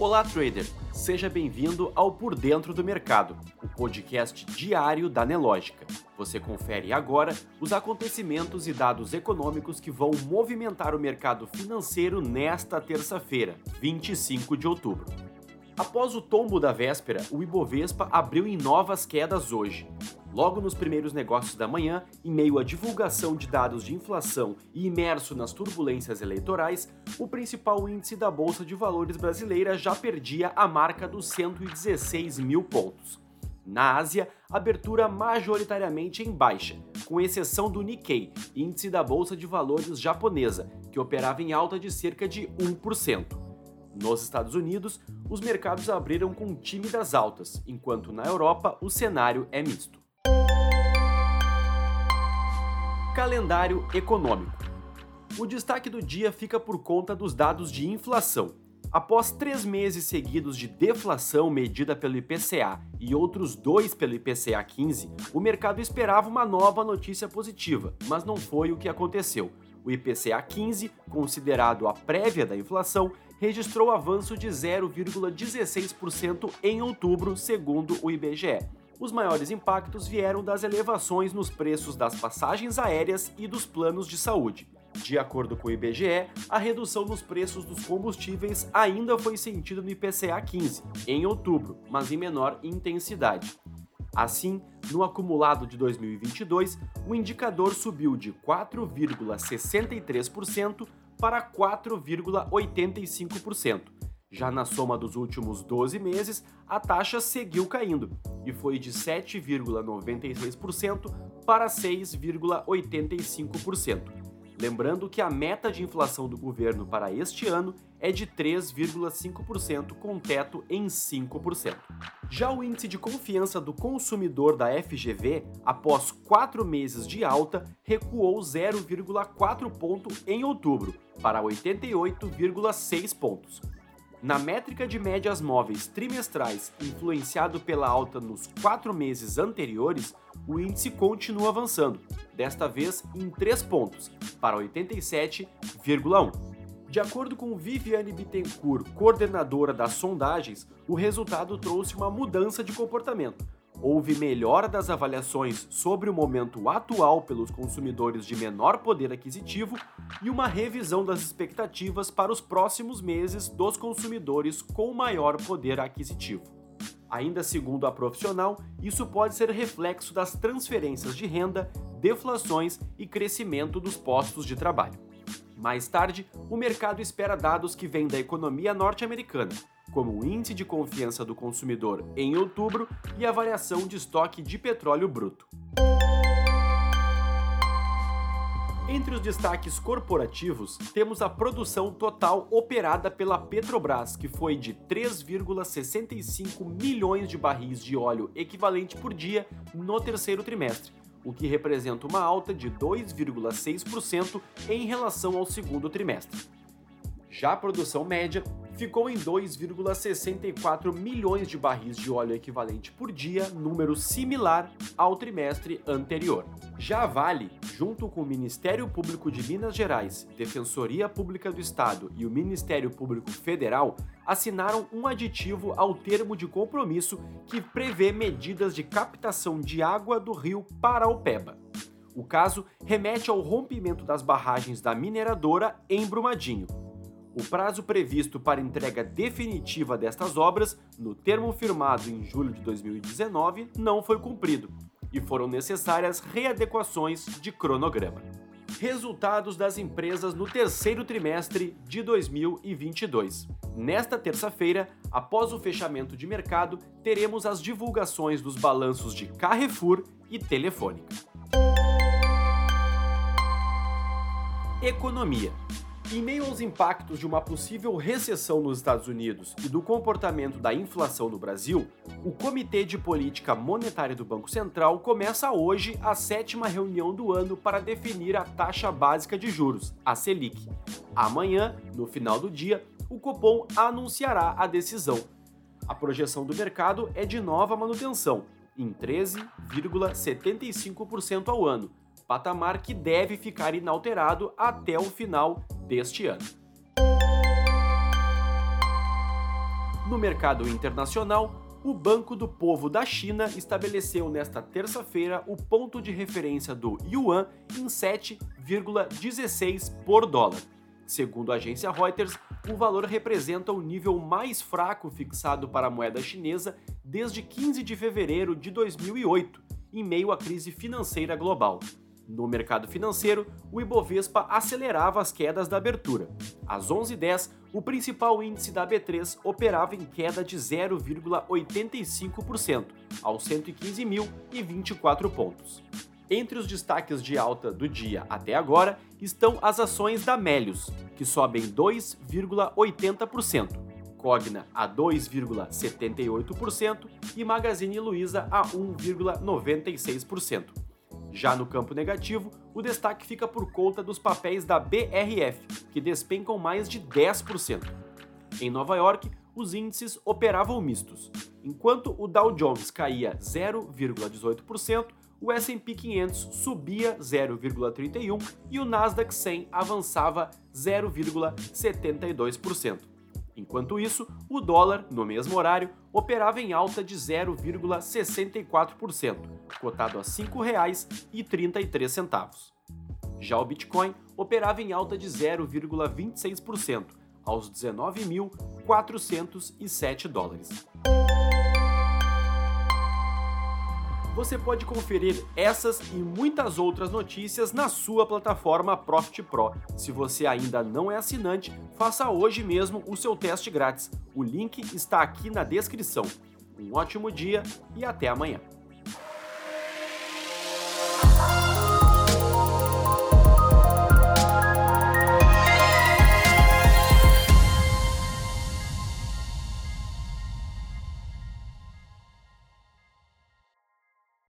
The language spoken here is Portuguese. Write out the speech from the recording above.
Olá, trader! Seja bem-vindo ao Por Dentro do Mercado, o podcast diário da Nelógica. Você confere agora os acontecimentos e dados econômicos que vão movimentar o mercado financeiro nesta terça-feira, 25 de outubro. Após o tombo da véspera, o Ibovespa abriu em novas quedas hoje. Logo nos primeiros negócios da manhã, em meio à divulgação de dados de inflação e imerso nas turbulências eleitorais, o principal índice da Bolsa de Valores brasileira já perdia a marca dos 116 mil pontos. Na Ásia, abertura majoritariamente em baixa, com exceção do Nikkei, índice da Bolsa de Valores japonesa, que operava em alta de cerca de 1%. Nos Estados Unidos, os mercados abriram com tímidas altas, enquanto na Europa o cenário é misto. Calendário econômico. O destaque do dia fica por conta dos dados de inflação. Após três meses seguidos de deflação medida pelo IPCA e outros dois pelo IPCA 15, o mercado esperava uma nova notícia positiva, mas não foi o que aconteceu. O IPCA 15, considerado a prévia da inflação, registrou avanço de 0,16% em outubro, segundo o IBGE. Os maiores impactos vieram das elevações nos preços das passagens aéreas e dos planos de saúde. De acordo com o IBGE, a redução nos preços dos combustíveis ainda foi sentida no IPCA 15, em outubro, mas em menor intensidade. Assim, no acumulado de 2022, o indicador subiu de 4,63% para 4,85%. Já na soma dos últimos 12 meses, a taxa seguiu caindo e foi de 7,96% para 6,85%. Lembrando que a meta de inflação do governo para este ano é de 3,5%, com teto em 5%. Já o índice de confiança do consumidor da FGV, após quatro meses de alta, recuou 0,4 ponto em outubro, para 88,6 pontos na métrica de médias móveis trimestrais, influenciado pela alta nos quatro meses anteriores, o índice continua avançando, desta vez em 3 pontos, para 87,1. De acordo com Viviane Bittencourt, coordenadora das sondagens, o resultado trouxe uma mudança de comportamento, houve melhora das avaliações sobre o momento atual pelos consumidores de menor poder aquisitivo e uma revisão das expectativas para os próximos meses dos consumidores com maior poder aquisitivo. Ainda segundo a profissional, isso pode ser reflexo das transferências de renda, deflações e crescimento dos postos de trabalho. Mais tarde, o mercado espera dados que vêm da economia norte-americana, como o índice de confiança do consumidor em outubro e a variação de estoque de petróleo bruto. Entre os destaques corporativos, temos a produção total operada pela Petrobras, que foi de 3,65 milhões de barris de óleo equivalente por dia no terceiro trimestre, o que representa uma alta de 2,6% em relação ao segundo trimestre. Já a produção média ficou em 2,64 milhões de barris de óleo equivalente por dia, número similar ao trimestre anterior. Já a Vale, junto com o Ministério Público de Minas Gerais, Defensoria Pública do Estado e o Ministério Público Federal, assinaram um aditivo ao termo de compromisso que prevê medidas de captação de água do rio Paraupeba. O caso remete ao rompimento das barragens da mineradora em Brumadinho, o prazo previsto para entrega definitiva destas obras, no termo firmado em julho de 2019, não foi cumprido e foram necessárias readequações de cronograma. Resultados das empresas no terceiro trimestre de 2022. Nesta terça-feira, após o fechamento de mercado, teremos as divulgações dos balanços de Carrefour e Telefônica. Economia. Em meio aos impactos de uma possível recessão nos Estados Unidos e do comportamento da inflação no Brasil, o Comitê de Política Monetária do Banco Central começa hoje a sétima reunião do ano para definir a taxa básica de juros, a Selic. Amanhã, no final do dia, o Copom anunciará a decisão. A projeção do mercado é de nova manutenção, em 13,75% ao ano, patamar que deve ficar inalterado até o final deste ano. No mercado internacional, o Banco do Povo da China estabeleceu nesta terça-feira o ponto de referência do yuan em 7,16 por dólar. Segundo a agência Reuters, o valor representa o nível mais fraco fixado para a moeda chinesa desde 15 de fevereiro de 2008, em meio à crise financeira global. No mercado financeiro, o Ibovespa acelerava as quedas da abertura. Às 11h10, o principal índice da B3 operava em queda de 0,85%, aos 115.024 pontos. Entre os destaques de alta do dia até agora estão as ações da Melius, que sobem 2,80%, Cogna a 2,78% e Magazine Luiza a 1,96%. Já no campo negativo, o destaque fica por conta dos papéis da BRF, que despencam mais de 10%. Em Nova York, os índices operavam mistos. Enquanto o Dow Jones caía 0,18%, o S&P 500 subia 0,31 e o Nasdaq 100 avançava 0,72%. Enquanto isso, o dólar, no mesmo horário, operava em alta de 0,64%, cotado a R$ 5,33. Já o Bitcoin operava em alta de 0,26%, aos 19.407 dólares. Você pode conferir essas e muitas outras notícias na sua plataforma Profit Pro. Se você ainda não é assinante, faça hoje mesmo o seu teste grátis. O link está aqui na descrição. Um ótimo dia e até amanhã.